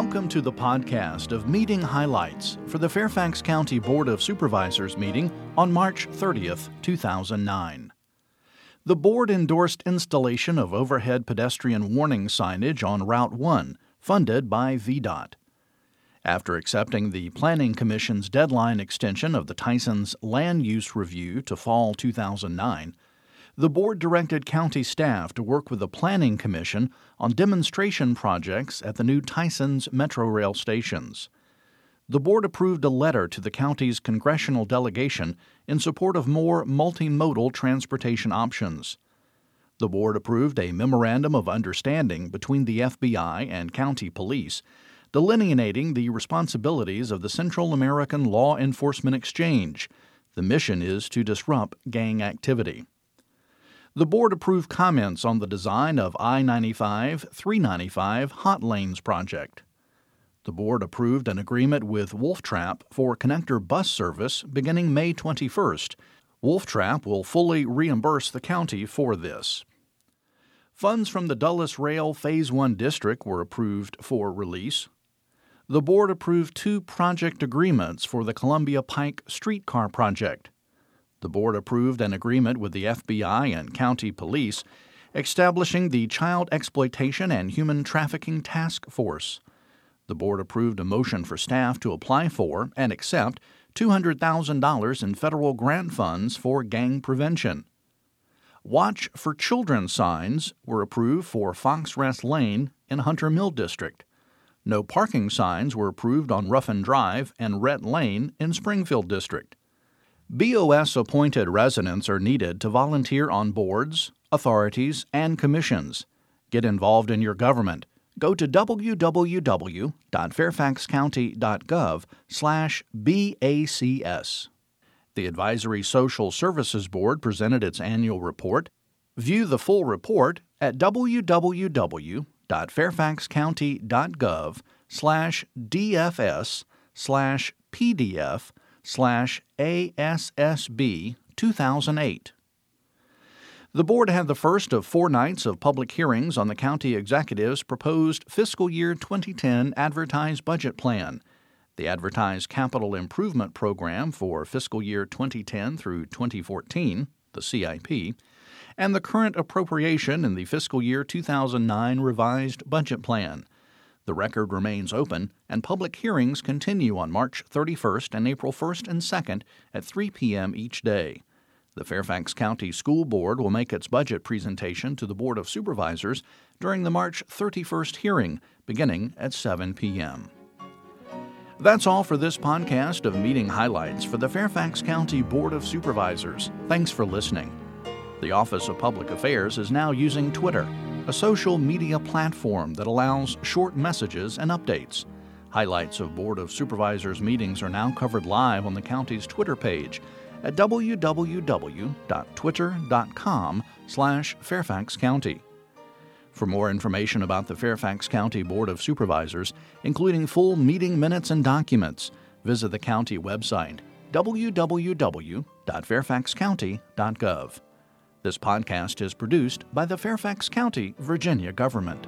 Welcome to the podcast of meeting highlights for the Fairfax County Board of Supervisors meeting on March 30th, 2009. The board endorsed installation of overhead pedestrian warning signage on Route 1, funded by VDOT. After accepting the Planning Commission's deadline extension of the Tysons Land Use Review to fall 2009, the board directed county staff to work with the Planning Commission on demonstration projects at the new Tysons Metro Rail stations. The board approved a letter to the county's congressional delegation in support of more multimodal transportation options. The board approved a memorandum of understanding between the FBI and county police, delineating the responsibilities of the Central American Law Enforcement Exchange. The mission is to disrupt gang activity. The board approved comments on the design of I 95 395 Hot Lanes project. The board approved an agreement with Wolf Trap for connector bus service beginning May 21st. Wolf Trap will fully reimburse the county for this. Funds from the Dulles Rail Phase 1 district were approved for release. The board approved two project agreements for the Columbia Pike streetcar project. The board approved an agreement with the FBI and county police establishing the Child Exploitation and Human Trafficking Task Force. The board approved a motion for staff to apply for and accept $200,000 in federal grant funds for gang prevention. Watch for Children signs were approved for Fox Rest Lane in Hunter Mill District. No parking signs were approved on Ruffin Drive and Rhett Lane in Springfield District. BOS appointed residents are needed to volunteer on boards, authorities, and commissions. Get involved in your government. Go to www.fairfaxcounty.gov/bacs. The Advisory Social Services Board presented its annual report. View the full report at www.fairfaxcounty.gov/dfs/pdf slash ASSB 2008. The board had the first of four nights of public hearings on the county executive's proposed fiscal year 2010 advertised budget plan. The advertised capital improvement program for fiscal year 2010 through 2014, the CIP, and the current appropriation in the fiscal year 2009 revised budget plan. The record remains open, and public hearings continue on March 31st and April 1st and 2nd at 3 p.m. each day. The Fairfax County School Board will make its budget presentation to the Board of Supervisors during the March 31st hearing, beginning at 7 p.m. That's all for this podcast of meeting highlights for the Fairfax County Board of Supervisors. Thanks for listening. The Office of Public Affairs is now using Twitter a social media platform that allows short messages and updates. Highlights of Board of Supervisors meetings are now covered live on the county's Twitter page at www.twitter.com slash Fairfax County. For more information about the Fairfax County Board of Supervisors, including full meeting minutes and documents, visit the county website www.fairfaxcounty.gov. This podcast is produced by the Fairfax County, Virginia government.